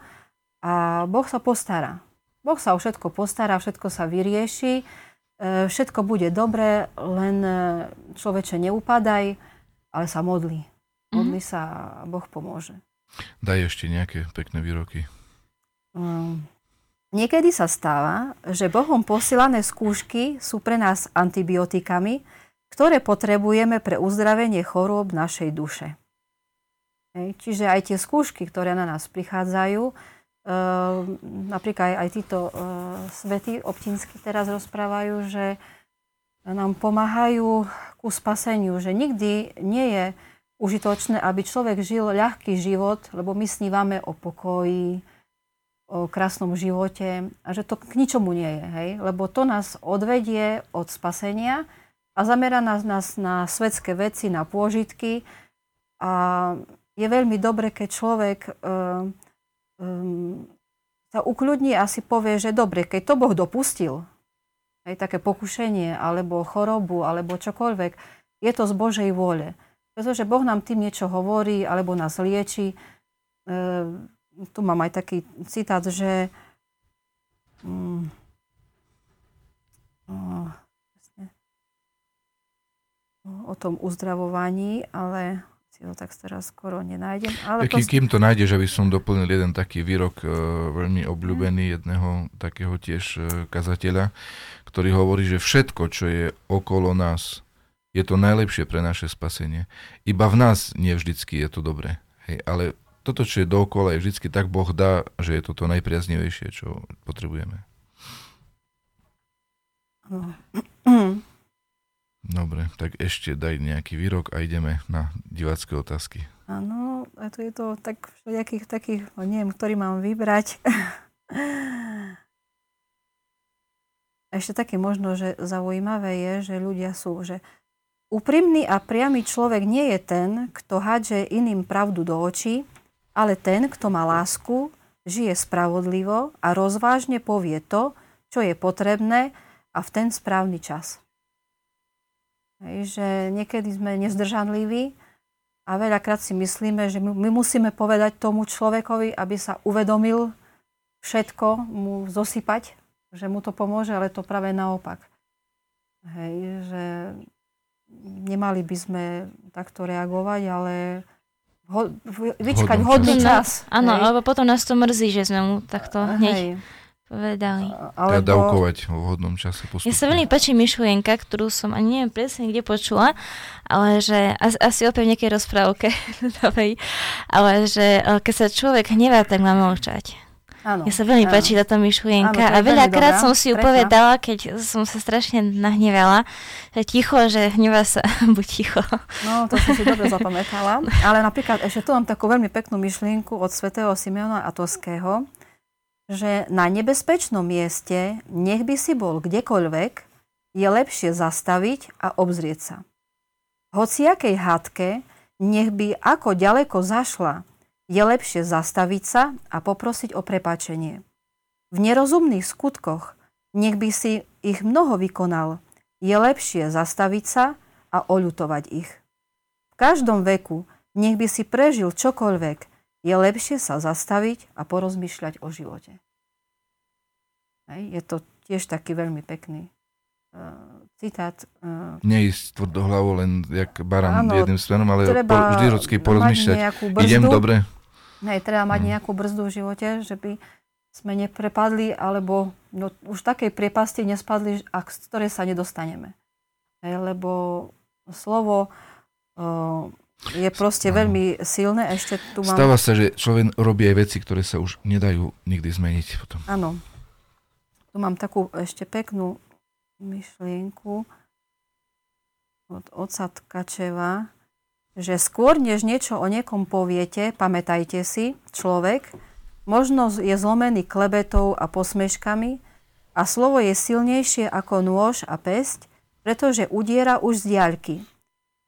a Boh sa postará. Boh sa o všetko postará, všetko sa vyrieši, e, všetko bude dobré, len e, človeče neupadaj, ale sa modli. Modli mm-hmm. sa a Boh pomôže. Daj ešte nejaké pekné výroky. Um, niekedy sa stáva, že Bohom posielané skúšky sú pre nás antibiotikami, ktoré potrebujeme pre uzdravenie chorôb našej duše. Hej, čiže aj tie skúšky, ktoré na nás prichádzajú, Ehm, napríklad aj, aj títo uh, svety občinsky teraz rozprávajú, že nám pomáhajú ku spaseniu, že nikdy nie je užitočné, aby človek žil ľahký život, lebo my snívame o pokoji, o krásnom živote a že to k ničomu nie je, hej? lebo to nás odvedie od spasenia a zamera nás, nás na svetské veci, na pôžitky a je veľmi dobre, keď človek uh, um, sa ukľudní a si povie, že dobre, keď to Boh dopustil, aj také pokušenie, alebo chorobu, alebo čokoľvek, je to z Božej vôle. Pretože Boh nám tým niečo hovorí, alebo nás lieči. E, tu mám aj taký citát, že um, o tom uzdravovaní, ale si ho tak teraz skoro nenájdem. Ale to... Kým to nájdeš, aby som doplnil jeden taký výrok e, veľmi obľúbený mm. jedného takého tiež e, kazateľa, ktorý hovorí, že všetko, čo je okolo nás, je to najlepšie pre naše spasenie. Iba v nás nie vždycky je to dobré. Hej, ale toto, čo je dookola, je vždycky tak Boh dá, že je to to najpriaznivejšie, čo potrebujeme. Dobre, tak ešte daj nejaký výrok a ideme na divácké otázky. Áno, a to je to tak všelijakých takých, no neviem, ktorý mám vybrať. ešte také možno, že zaujímavé je, že ľudia sú, že úprimný a priamy človek nie je ten, kto hádže iným pravdu do očí, ale ten, kto má lásku, žije spravodlivo a rozvážne povie to, čo je potrebné a v ten správny čas. Hej, že niekedy sme nezdržanliví a veľakrát si myslíme, že my, musíme povedať tomu človekovi, aby sa uvedomil všetko, mu zosypať, že mu to pomôže, ale to práve naopak. Hej, že nemali by sme takto reagovať, ale ho, vyčkať hodný čas. Áno, lebo potom nás to mrzí, že sme mu takto hneď povedali. Alebo... dávkovať v vhodnom čase postupne. Mne sa veľmi páči myšlienka, ktorú som ani neviem presne kde počula, ale že asi, asi opäť v nejakej rozprávke, ale že e, keď sa človek hnevá, tak má mlčať. Áno, Mne sa veľmi áno. páči táto myšlienka áno, a veľakrát som si ju povedala, keď som sa strašne nahnevala, že ticho, že hnevá sa, buď ticho. No, to som si dobre zapamätala. Ale napríklad ešte tu mám takú veľmi peknú myšlienku od svätého Simeona Atoského, že na nebezpečnom mieste, nech by si bol kdekoľvek, je lepšie zastaviť a obzrieť sa. Hociakej hádke, nech by ako ďaleko zašla, je lepšie zastaviť sa a poprosiť o prepačenie. V nerozumných skutkoch, nech by si ich mnoho vykonal, je lepšie zastaviť sa a oľutovať ich. V každom veku, nech by si prežil čokoľvek, je lepšie sa zastaviť a porozmýšľať o živote. Hej, je to tiež taký veľmi pekný uh, citát. Uh, Neísť tvrdohlavo len jak baran áno, jedným smerom, ale po, vždy ľudský porozmýšľať. Idem dobre? Hej, treba mať hmm. nejakú brzdu v živote, že by sme neprepadli, alebo no, už takej priepasti nespadli, ak, z ktorej sa nedostaneme. Hej, lebo slovo uh, je proste ano. veľmi silné. Ešte tu mám... Stáva sa, že človek robí aj veci, ktoré sa už nedajú nikdy zmeniť potom. Áno. Tu mám takú ešte peknú myšlienku od oca Tkačeva že skôr než niečo o niekom poviete, pamätajte si, človek, možno je zlomený klebetou a posmeškami a slovo je silnejšie ako nôž a pesť, pretože udiera už z diaľky.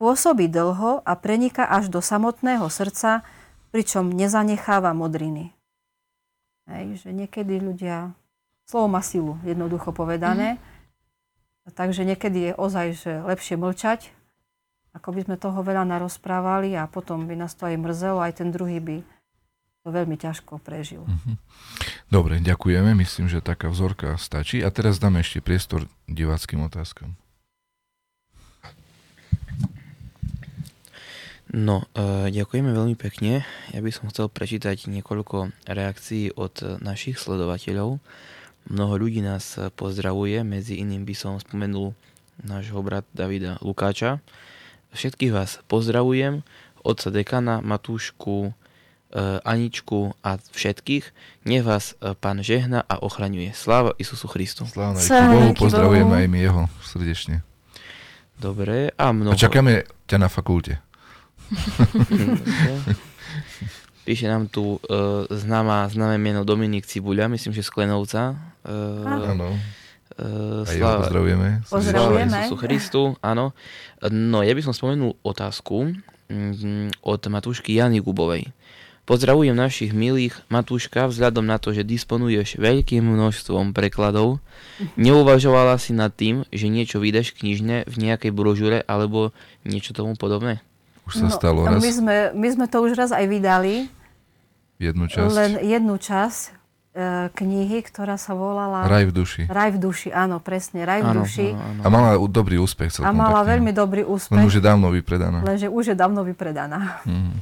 Pôsobí dlho a prenika až do samotného srdca, pričom nezanecháva modriny. Hej, že niekedy ľudia... Slovo má silu, jednoducho povedané. Mm. Takže niekedy je ozaj, že lepšie mlčať, ako by sme toho veľa narozprávali a potom by nás to aj mrzelo, aj ten druhý by to veľmi ťažko prežil. Mhm. Dobre, ďakujeme. Myslím, že taká vzorka stačí. A teraz dáme ešte priestor diváckým otázkam. No, e, ďakujeme veľmi pekne. Ja by som chcel prečítať niekoľko reakcií od našich sledovateľov. Mnoho ľudí nás pozdravuje, medzi iným by som spomenul nášho brata Davida Lukáča, Všetkých vás pozdravujem, otca dekana, Matúšku, e, Aničku a všetkých. Nech vás e, pán žehna a ochraňuje. Sláva Isusu Christu. Sláva Bohu, pozdravujeme aj my jeho srdečne. Dobre, a mnoho... A čakáme ťa na fakulte. Píše nám tu uh, známa, známe meno Dominik Cibuľa, myslím, že z Klenovca. Áno. Uh, Uh, sláva, pozdravujeme. Pozdravujeme. Christu, áno. No, ja by som spomenul otázku mm, od Matúšky Jany Gubovej. Pozdravujem našich milých Matúška, vzhľadom na to, že disponuješ veľkým množstvom prekladov. Neuvažovala si nad tým, že niečo vydaš knižne v nejakej brožure alebo niečo tomu podobné? Už sa no, stalo raz. My sme, my sme to už raz aj vydali. Jednu časť. Len jednu časť. E, knihy, ktorá sa volala... Raj v duši. Raj v duši, áno, presne, Raj v áno, duši. Áno, áno. A mala dobrý úspech. A mala veľmi dobrý úspech. Len už je dávno vypredaná. Lenže už je dávno vypredaná. Mm.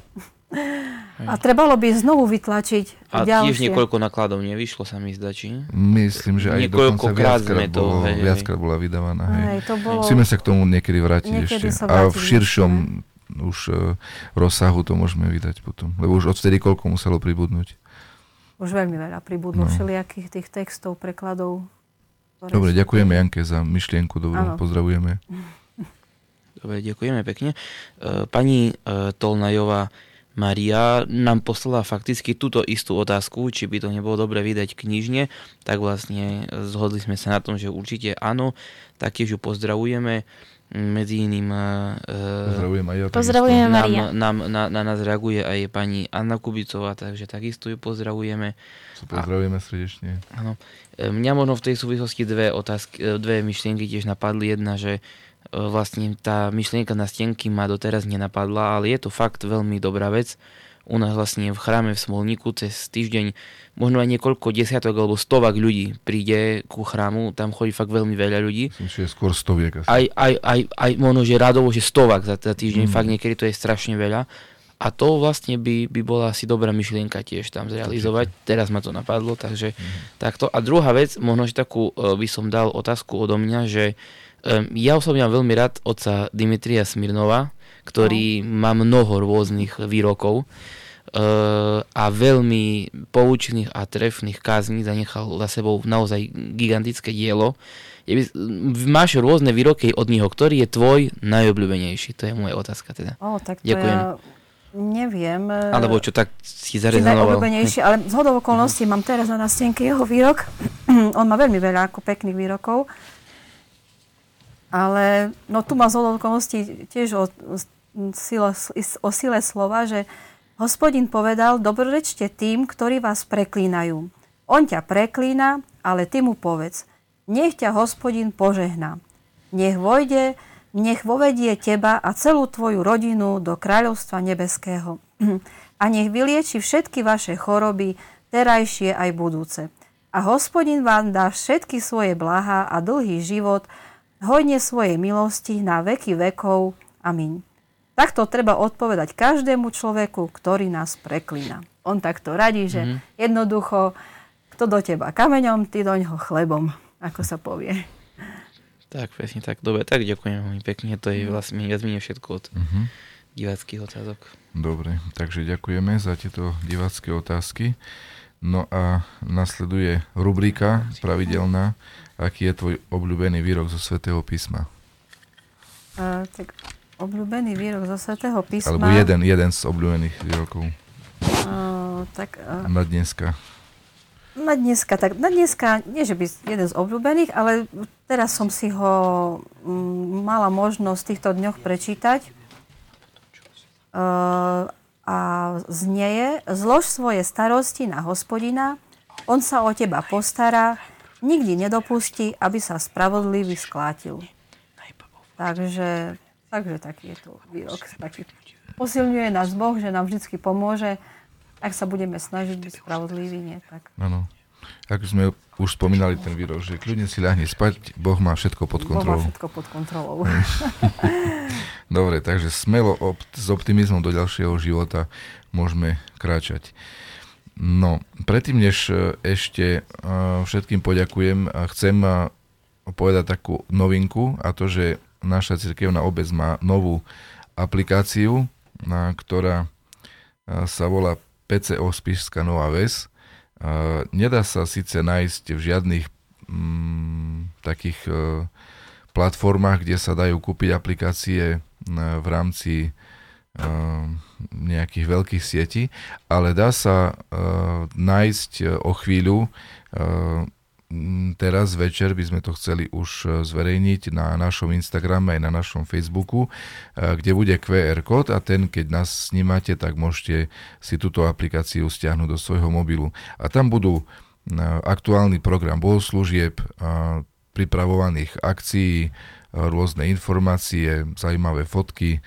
A trebalo by znovu vytlačiť A ďalšie. tiež niekoľko nakladov nevyšlo, sa mi zdá, či? Myslím, že aj dokonca viackrát, to, bolo, hej, viackrát bola vydávaná. Hej. Hej, to bolo... Musíme sa k tomu niekedy vrátiť niekedy ešte. A v širšom už uh, rozsahu to môžeme vydať potom. Lebo už odvtedy koľko muselo pribudnúť už veľmi veľa pribudlo no. všelijakých tých textov, prekladov. Dobre, ďakujeme Janke za myšlienku, dobrú, ano. pozdravujeme. Dobre, ďakujeme pekne. E, pani e, Tolnajová Maria nám poslala fakticky túto istú otázku, či by to nebolo dobre vydať knižne, tak vlastne zhodli sme sa na tom, že určite áno, taktiež ju pozdravujeme medzi iným Pozdravujem aj ja. Pozdravujem Maria. Nám, na, na nás reaguje aj pani Anna Kubicová, takže takisto ju pozdravujeme. Pozdravujeme srdečne. Áno. E, mňa možno v tej súvislosti dve otázky, e, dve myšlienky tiež napadli. Jedna, že vlastne tá myšlienka na stenky ma doteraz nenapadla, ale je to fakt veľmi dobrá vec. U nás vlastne v chráme v Smolníku cez týždeň možno aj niekoľko desiatok alebo stovak ľudí príde ku chrámu, tam chodí fakt veľmi veľa ľudí. Myslím, skôr stoviek asi. Aj, aj, aj, aj možno, že radovo, že stovak za, za týždeň, mm. fakt niekedy to je strašne veľa. A to vlastne by, by bola asi dobrá myšlienka tiež tam zrealizovať. Teraz ma to napadlo, takže mm. takto. A druhá vec, možno, že takú e, by som dal otázku odo mňa, že um, ja osobne mám veľmi rád otca Dimitria Smirnova, ktorý no. má mnoho rôznych výrokov uh, a veľmi poučných a trefných kázní zanechal za sebou naozaj gigantické dielo. Máš rôzne výroky od neho, ktorý je tvoj najobľúbenejší? To je moja otázka teda. O, tak to Ďakujem. Ja neviem. Alebo čo tak si zarezonoval. najobľúbenejší, ale z hodov okolností mám teraz na nástenke jeho výrok. On má veľmi veľa ako pekných výrokov. Ale no tu má z okolností tiež o, sile, o sile slova, že hospodin povedal, dobrorečte tým, ktorí vás preklínajú. On ťa preklína, ale ty mu povedz, nech ťa hospodin požehná. Nech vojde nech vovedie teba a celú tvoju rodinu do kráľovstva nebeského. A nech vylieči všetky vaše choroby, terajšie aj budúce. A hospodin vám dá všetky svoje blaha a dlhý život, hojne svojej milosti na veky vekov. Amin. Takto treba odpovedať každému človeku, ktorý nás preklína. On takto radí, že mm-hmm. jednoducho, kto do teba kameňom, ty do ňoho chlebom, ako sa povie. Tak, presne tak. Dobre, tak ďakujem veľmi pekne. To je mhm. vlastne viac menej všetko od uh-huh. diváckých otázok. Dobre, takže ďakujeme za tieto divácké otázky. No a nasleduje rubrika pravidelná. Aký je tvoj obľúbený výrok zo Svetého písma? Uh, tak obľúbený výrok zo Svetého písma... Alebo jeden, jeden z obľúbených výrokov. Uh, tak, uh, na dneska. Na dneska, tak na dneska, nie že by jeden z obľúbených, ale teraz som si ho m, mm, mala možnosť v týchto dňoch prečítať. Uh, a znieje, zlož svoje starosti na hospodina, on sa o teba postará, nikdy nedopustí, aby sa spravodlivý sklátil. Takže, takže taký je to výrok. Taký posilňuje nás Boh, že nám vždy pomôže ak sa budeme snažiť byť spravodliví, nie tak. Áno. Ako sme už spomínali ten výrok, že kľudne si ľahne spať, Boh má všetko pod kontrolou. Boh má všetko pod kontrolou. Dobre, takže smelo op- s optimizmom do ďalšieho života môžeme kráčať. No, predtým, než e, ešte uh, všetkým poďakujem, chcem uh, povedať takú novinku a to, že naša cirkevná obec má novú aplikáciu, ktorá sa volá PCO Spišská Nová Ves. Nedá sa síce nájsť v žiadnych mm, takých e, platformách, kde sa dajú kúpiť aplikácie e, v rámci e, nejakých veľkých sietí, ale dá sa nájsť o chvíľu Mm, teraz večer by sme to chceli už e, zverejniť na našom Instagrame aj na našom Facebooku, e, kde bude QR kód a ten, keď nás snímate, tak môžete si túto aplikáciu stiahnuť do svojho mobilu. A tam budú e, aktuálny program bohoslúžieb, pripravovaných akcií, rôzne informácie, zaujímavé fotky,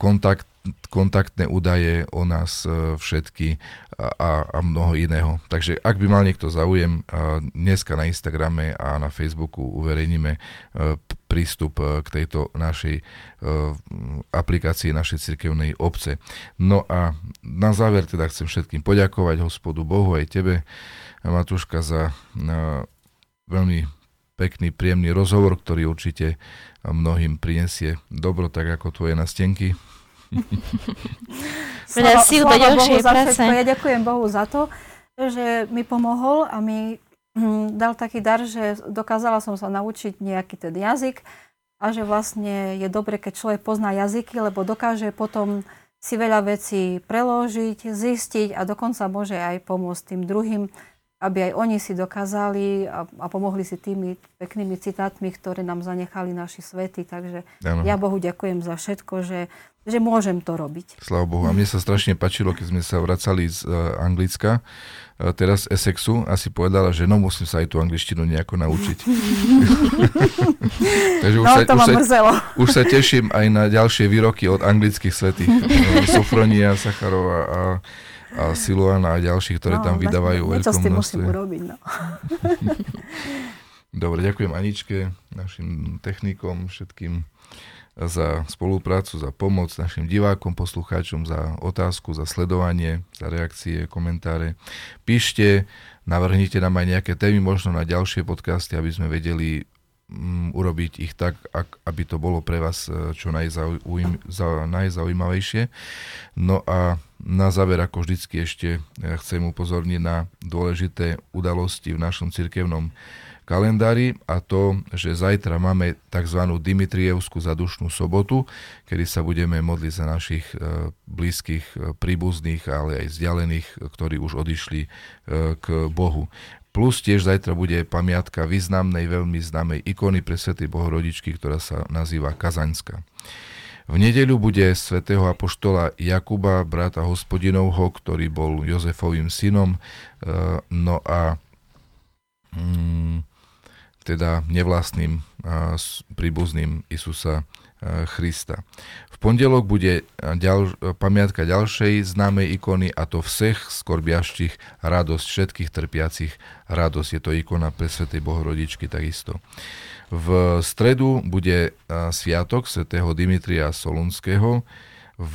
kontakt, kontaktné údaje o nás e, všetky a, a mnoho iného. Takže ak by mal niekto záujem, dneska na Instagrame a na Facebooku uverejníme e, prístup e, k tejto našej aplikácii našej cirkevnej obce. No a na záver teda chcem všetkým poďakovať hospodu Bohu aj tebe, Matúška, za veľmi pekný, príjemný rozhovor, ktorý určite mnohým prinesie dobro, tak ako tvoje nastenky. Veľa síl do ďalšej práce. Ja ďakujem Bohu za to, že mi pomohol a mi hm, dal taký dar, že dokázala som sa naučiť nejaký ten jazyk a že vlastne je dobre, keď človek pozná jazyky, lebo dokáže potom si veľa vecí preložiť, zistiť a dokonca môže aj pomôcť tým druhým aby aj oni si dokázali a, a pomohli si tými peknými citátmi, ktoré nám zanechali naši svety. Takže ano. ja Bohu ďakujem za všetko, že, že môžem to robiť. Sláva Bohu. A mne sa strašne páčilo, keď sme sa vracali z uh, Anglicka, uh, teraz Essexu, a si povedala, že no musím sa aj tú angličtinu nejako naučiť. Takže už, no, sa, to už, sa, už sa teším aj na ďalšie výroky od anglických svetých. Sofronia, Sacharova a a Siluana a ďalších, ktoré no, tam vydávajú veľkom množstve. musím urobiť, no. Dobre, ďakujem Aničke, našim technikom, všetkým za spoluprácu, za pomoc našim divákom, poslucháčom, za otázku, za sledovanie, za reakcie, komentáre. Píšte, navrhnite nám aj nejaké témy možno na ďalšie podcasty, aby sme vedeli urobiť ich tak, ak, aby to bolo pre vás e, čo najzaujím, za, najzaujímavejšie. No a na záver, ako vždycky ešte e, chcem upozorniť na dôležité udalosti v našom cirkevnom kalendári a to, že zajtra máme tzv. Dimitrievskú zadušnú sobotu, kedy sa budeme modliť za našich e, blízkych príbuzných, ale aj vzdialených, ktorí už odišli k Bohu. Plus tiež zajtra bude pamiatka významnej, veľmi známej ikony pre Svetej Bohorodičky, ktorá sa nazýva Kazaňská. V nedeľu bude svätého apoštola Jakuba, brata hospodinovho, ktorý bol Jozefovým synom. No a mm, teda nevlastným príbuzným Isusa Krista. V pondelok bude ďal, pamiatka ďalšej známej ikony a to všech skorbiaštich radosť, všetkých trpiacich radosť. Je to ikona pre Svetej Bohorodičky takisto. V stredu bude sviatok svätého Dimitria Solunského. V